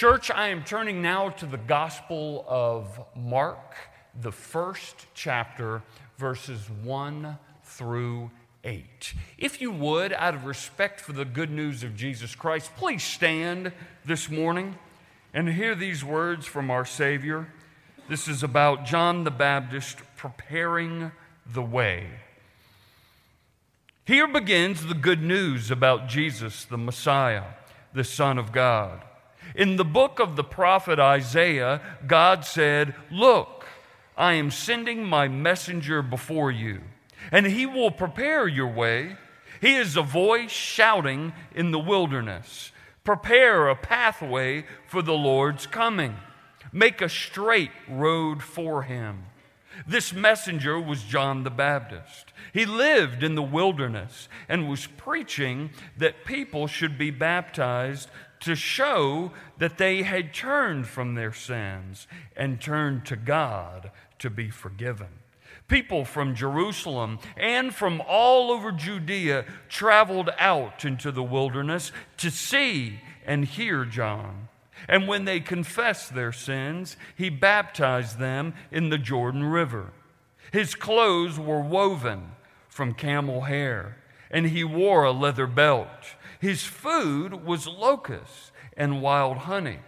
Church, I am turning now to the Gospel of Mark, the first chapter, verses 1 through 8. If you would, out of respect for the good news of Jesus Christ, please stand this morning and hear these words from our Savior. This is about John the Baptist preparing the way. Here begins the good news about Jesus, the Messiah, the Son of God. In the book of the prophet Isaiah, God said, Look, I am sending my messenger before you, and he will prepare your way. He is a voice shouting in the wilderness Prepare a pathway for the Lord's coming, make a straight road for him. This messenger was John the Baptist. He lived in the wilderness and was preaching that people should be baptized to show that they had turned from their sins and turned to God to be forgiven. People from Jerusalem and from all over Judea traveled out into the wilderness to see and hear John. And when they confessed their sins, he baptized them in the Jordan River. His clothes were woven from camel hair, and he wore a leather belt. His food was locusts and wild honey.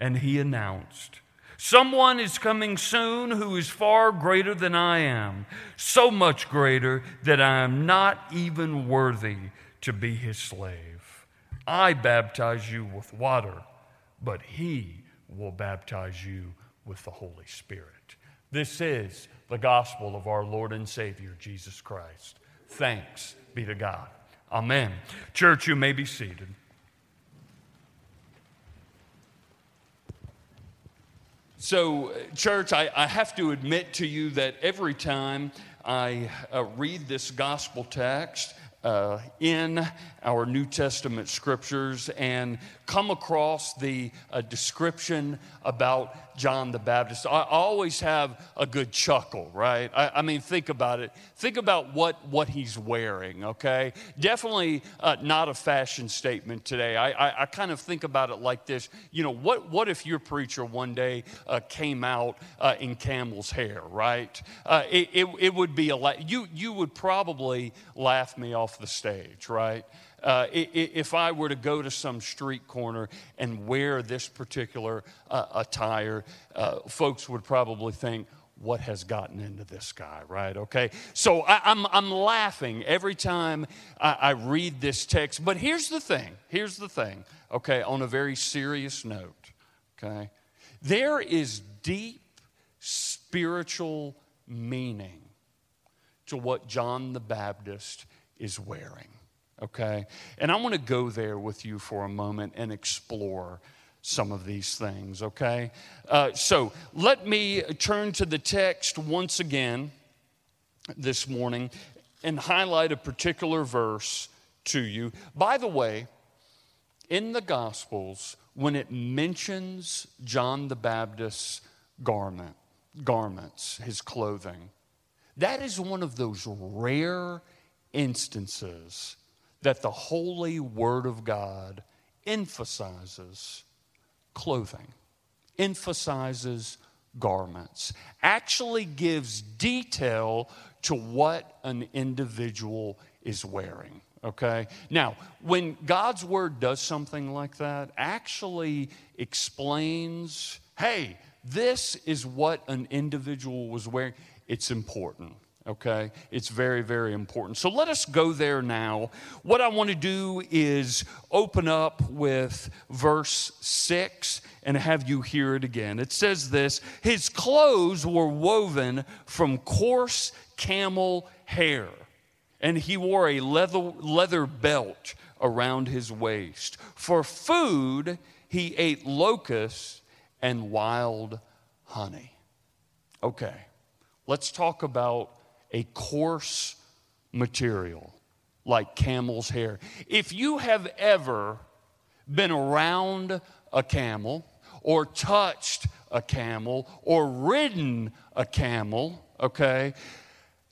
And he announced, Someone is coming soon who is far greater than I am, so much greater that I am not even worthy to be his slave. I baptize you with water, but he will baptize you with the Holy Spirit. This is the gospel of our Lord and Savior, Jesus Christ. Thanks be to God. Amen. Church, you may be seated. So, church, I, I, have to admit to you that every time I uh, read this gospel text, uh, in our New Testament scriptures and come across the uh, description about John the Baptist, I always have a good chuckle, right? I, I mean, think about it. Think about what, what he's wearing, okay? Definitely uh, not a fashion statement today. I, I, I, kind of think about it like this you know, what, what if your preacher one day uh, came out uh, in camel's hair, right? Uh, it, it, it, would be a, la- you, you would probably laugh me off the stage, right? Uh, if I were to go to some street corner and wear this particular uh, attire, uh, folks would probably think, what has gotten into this guy, right? Okay. So I, am I'm, I'm laughing every time I, I read this text. But here's the thing here's the thing, okay, on a very serious note, okay? There is deep spiritual meaning to what John the Baptist is wearing okay? And I want to go there with you for a moment and explore some of these things, okay? Uh, so let me turn to the text once again this morning and highlight a particular verse to you. By the way, in the Gospels, when it mentions John the Baptist's garment, garments, his clothing, that is one of those rare instances that the holy Word of God emphasizes clothing, emphasizes garments, actually gives detail to what an individual is wearing. Okay? Now, when God's Word does something like that, actually explains, hey, this is what an individual was wearing, it's important okay? It's very, very important. So let us go there now. What I want to do is open up with verse 6 and have you hear it again. It says this His clothes were woven from coarse camel hair, and he wore a leather, leather belt around his waist. For food, he ate locusts and wild honey. Okay, let's talk about a coarse material like camel's hair. If you have ever been around a camel or touched a camel or ridden a camel, okay,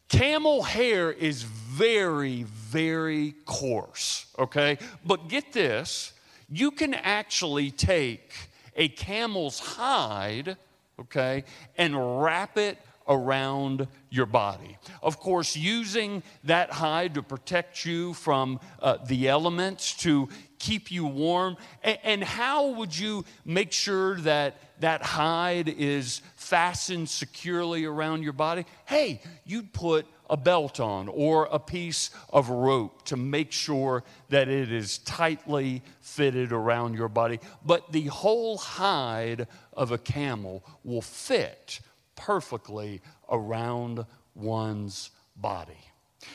camel hair is very, very coarse, okay? But get this you can actually take a camel's hide, okay, and wrap it around your body. Of course, using that hide to protect you from uh, the elements, to keep you warm. And, and how would you make sure that that hide is fastened securely around your body? Hey, you'd put a belt on or a piece of rope to make sure that it is tightly fitted around your body. But the whole hide of a camel will fit perfectly around one's body.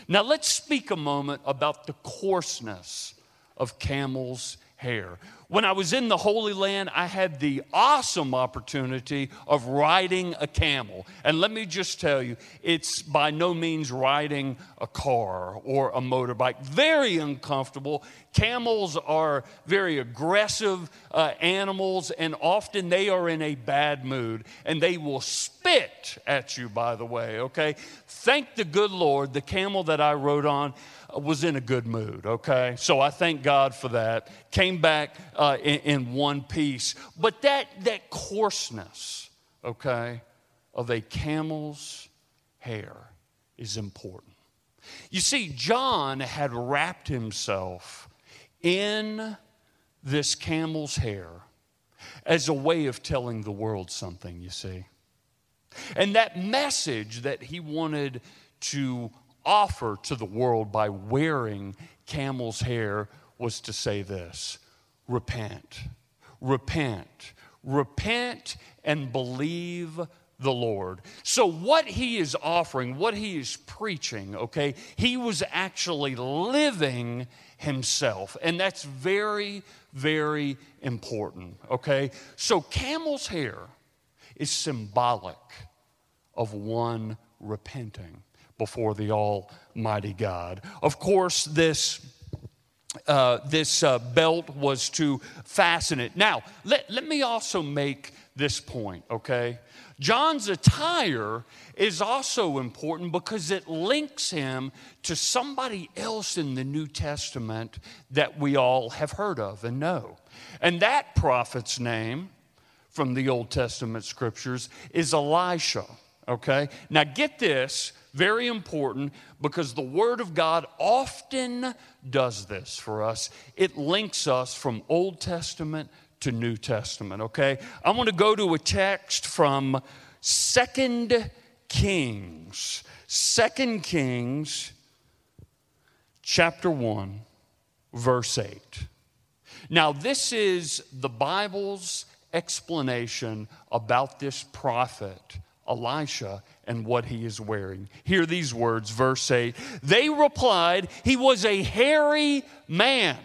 Now, let's speak a moment about the coarseness of camel's hair. When I was in the Holy Land, I had the awesome opportunity of riding a camel. And let me just tell you, it's by no means riding a car or a motorbike. Very uncomfortable. Camels are very aggressive uh, animals, and often they are in a bad mood, and they will spit at you, by the way, okay? Thank the good Lord, the camel that I rode on was in a good mood, okay? So I thank God for that. Came back uh, in, in one piece. But that, that coarseness, okay, of a camel's hair is important. You see, John had wrapped himself in this camel's hair as a way of telling the world something, you see. And that message that he wanted to offer to the world by wearing camel's hair was to say this repent, repent, repent, and believe the Lord. So, what he is offering, what he is preaching, okay, he was actually living himself. And that's very, very important, okay? So, camel's hair is symbolic of one repenting before the Almighty God. Of course, this. Uh, this uh, belt was to fasten it. Now, let, let me also make this point, okay? John's attire is also important because it links him to somebody else in the New Testament that we all have heard of and know. And that prophet's name from the Old Testament scriptures is Elijah, okay? Now, get this very important because the Word of God often does this for us. It links us from Old Testament to New Testament, okay? I want to go to a text from Second Kings. Second Kings chapter 1 verse 8. Now this is the Bible's explanation about this prophet Elijah and what he is wearing. Hear these words, verse 8. They replied, He was a hairy man.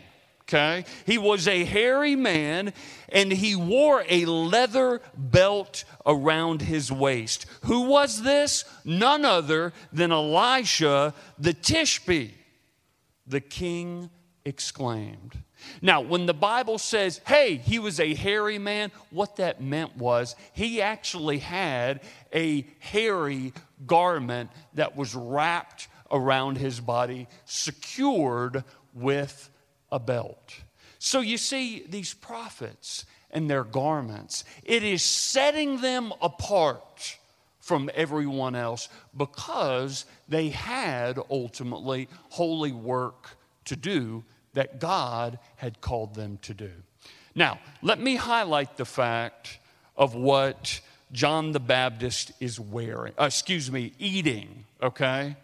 Okay? He was a hairy man and he wore a leather belt around his waist. Who was this? None other than Elijah the Tishbite. The king exclaimed. Now, when the Bible says, hey, he was a hairy man, what that meant was he actually had a hairy garment that was wrapped around his body, secured with a belt. So you see, these prophets and their garments, it is setting them apart from everyone else because they had ultimately holy work to do that God had called them to do. Now, let me highlight the fact of what John the Baptist is wearing, uh, excuse me, eating, okay?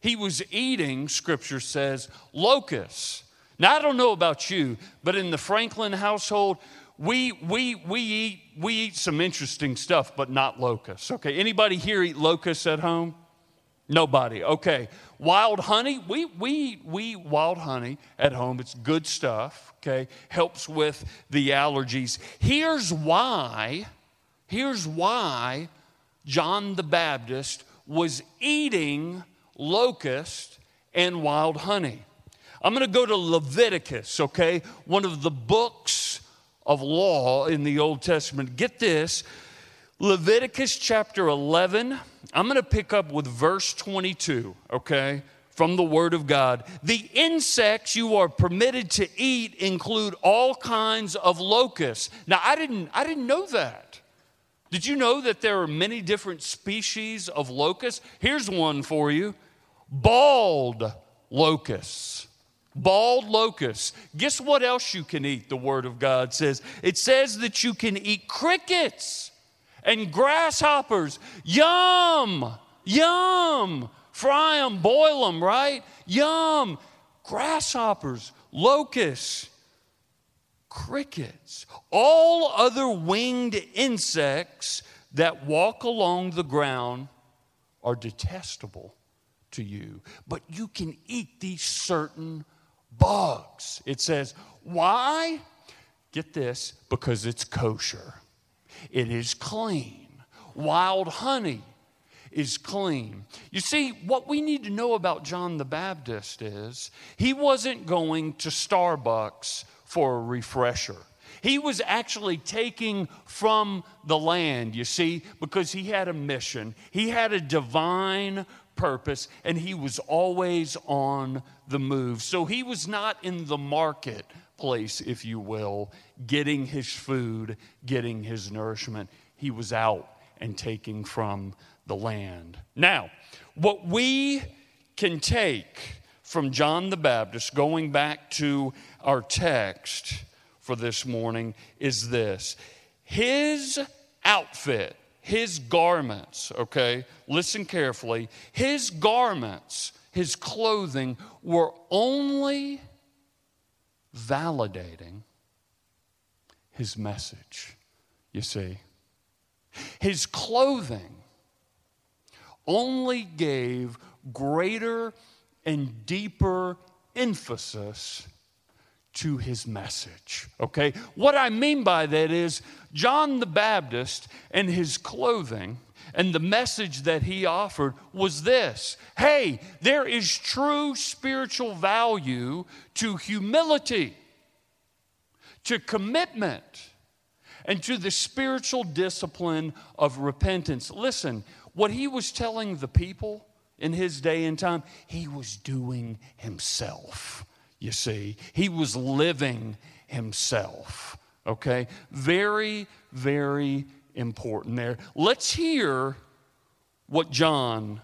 He was eating, scripture says, locusts. Now, I don't know about you, but in the Franklin household, we, we, we, eat, we eat some interesting stuff, but not locusts. Okay, anybody here eat locusts at home? Nobody. Okay. Wild honey, we, we, we wild honey at home. It's good stuff, okay? Helps with the allergies. Here's why, here's why John the Baptist was eating locust and wild honey. I'm going to go to Leviticus, okay? One of the books of law in the Old Testament. Get this Leviticus chapter 11 I'm going to pick up with verse 22, okay? from the Word of God. The insects you are permitted to eat include all kinds of locusts. Now, I didn't, I didn't know that. Did you know that there are many different species of locusts? Here's one for you bald locusts. Bald locusts. Guess what else you can eat, the Word of God says? It says that you can eat crickets and grasshoppers. Yum! Yum! Fry them, boil them, right? Yum! Grasshoppers, locusts, crickets, all other winged insects that walk along the ground are detestable to you. But you can eat these certain bugs. It says, why? Get this, because it's kosher. It is clean. Wild honey is clean. You see, what we need to know about John the Baptist is he wasn't going to Starbucks for a refresher. He was actually taking from the land, you see, because he had a mission. He had a divine purpose, and he was always on the move. So he was not in the marketplace, if you will, getting his food, getting his nourishment. He was out and taking from the land. Now, what we can take from John the Baptist, going back to our text for this morning, is this his outfit his garments, okay, listen carefully, his garments, his clothing were only validating his message, you see. His clothing only gave greater and deeper emphasis to his message. Okay? What I mean by that is John the Baptist and his clothing and the message that he offered was this hey, there is true spiritual value to humility, to commitment, and to the spiritual discipline of repentance. Listen, what he was telling the people in his day and time, he was doing himself you see. He was living himself. Okay? Very, very important there. Let's hear what John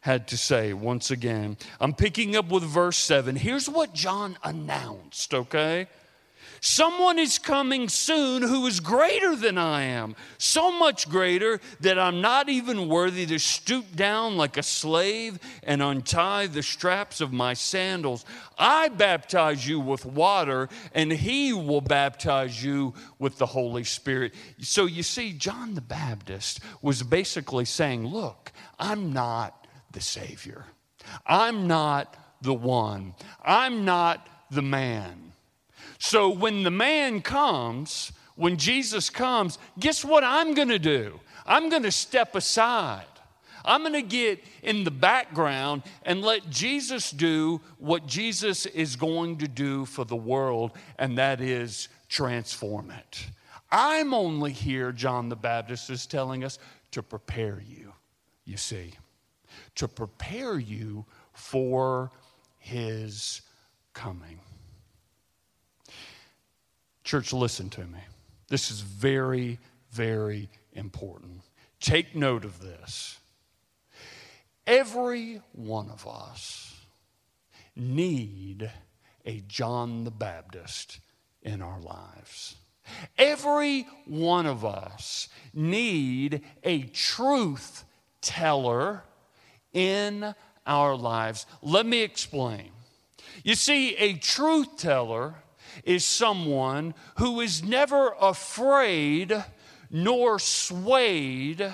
had to say once again. I'm picking up with verse 7. Here's what John announced, okay? Someone is coming soon who is greater than I am, so much greater that I'm not even worthy to stoop down like a slave and untie the straps of my sandals. I baptize you with water, and he will baptize you with the Holy Spirit. So you see, John the Baptist was basically saying, Look, I'm not the Savior, I'm not the one, I'm not the man. So when the man comes, when Jesus comes, guess what I'm going to do? I'm going to step aside. I'm going to get in the background and let Jesus do what Jesus is going to do for the world, and that is transform it. I'm only here, John the Baptist is telling us, to prepare you, you see, to prepare you for his coming. Church, listen to me. This is very, very important. Take note of this. Every one of us need a John the Baptist in our lives. Every one of us need a truth teller in our lives. Let me explain. You see, a truth teller is someone who is never afraid nor swayed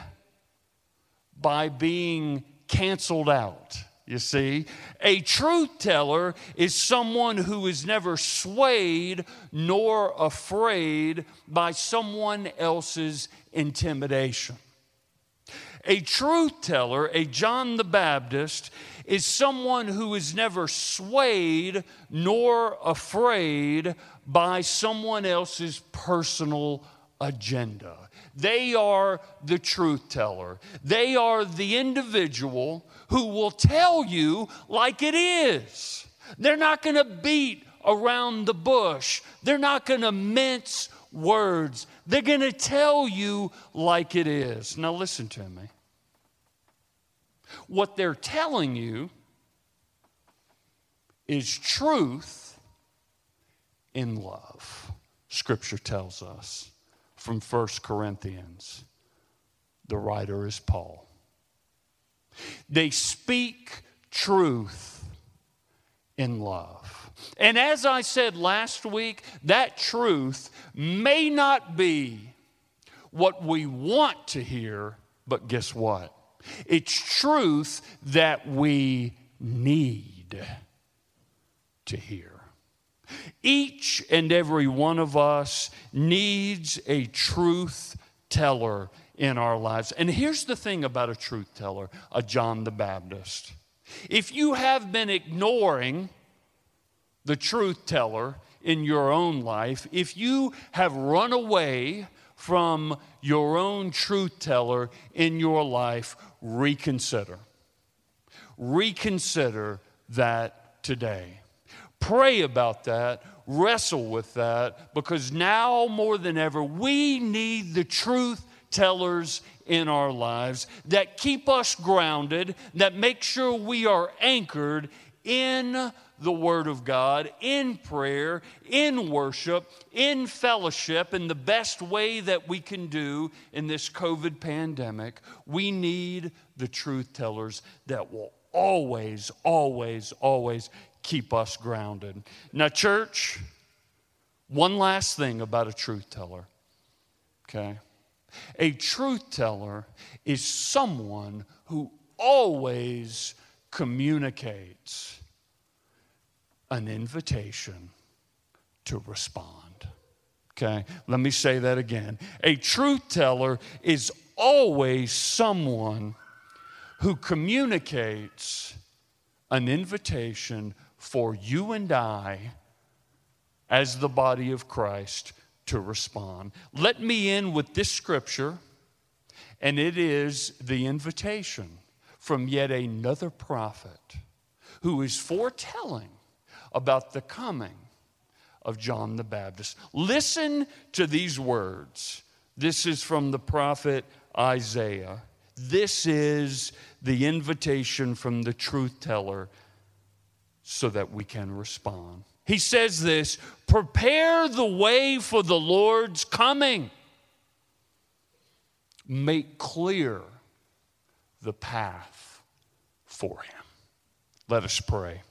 by being canceled out. You see, a truth teller is someone who is never swayed nor afraid by someone else's intimidation. A truth teller, a John the Baptist, is someone who is never swayed nor afraid by someone else's personal agenda. They are the truth teller. They are the individual who will tell you like it is. They're not going to beat around the bush, they're not going to mince words. They're going to tell you like it is. Now, listen to me. What they're telling you is truth in love, Scripture tells us from 1 Corinthians. The writer is Paul. They speak truth in love. And as I said last week, that truth may not be what we want to hear, but guess what? It's truth that we need to hear. Each and every one of us needs a truth teller in our lives. And here's the thing about a truth teller, a John the Baptist. If you have been ignoring the truth teller in your own life, if you have run away from your own truth teller in your life, reconsider. Reconsider that today. Pray about that, wrestle with that, because now more than ever, we need the truth tellers in our lives that keep us grounded, that make sure we are anchored in the Word of God, in prayer, in worship, in fellowship, in the best way that we can do in this COVID pandemic. We need the truth tellers that will always, always, always keep us grounded. Now, church, one last thing about a truth teller, okay? A truth teller is someone who always communicates an invitation to respond. Okay, let me say that again. A truth teller is always someone who communicates an invitation for you and I, as the body of Christ, to respond. Let me end with this scripture, and it is the invitation from yet another prophet who is foretelling about the coming of John the Baptist. Listen to these words. This is from the prophet Isaiah. This is the invitation from the truth teller so that we can respond. He says this prepare the way for the Lord's coming, make clear the path for him. Let us pray.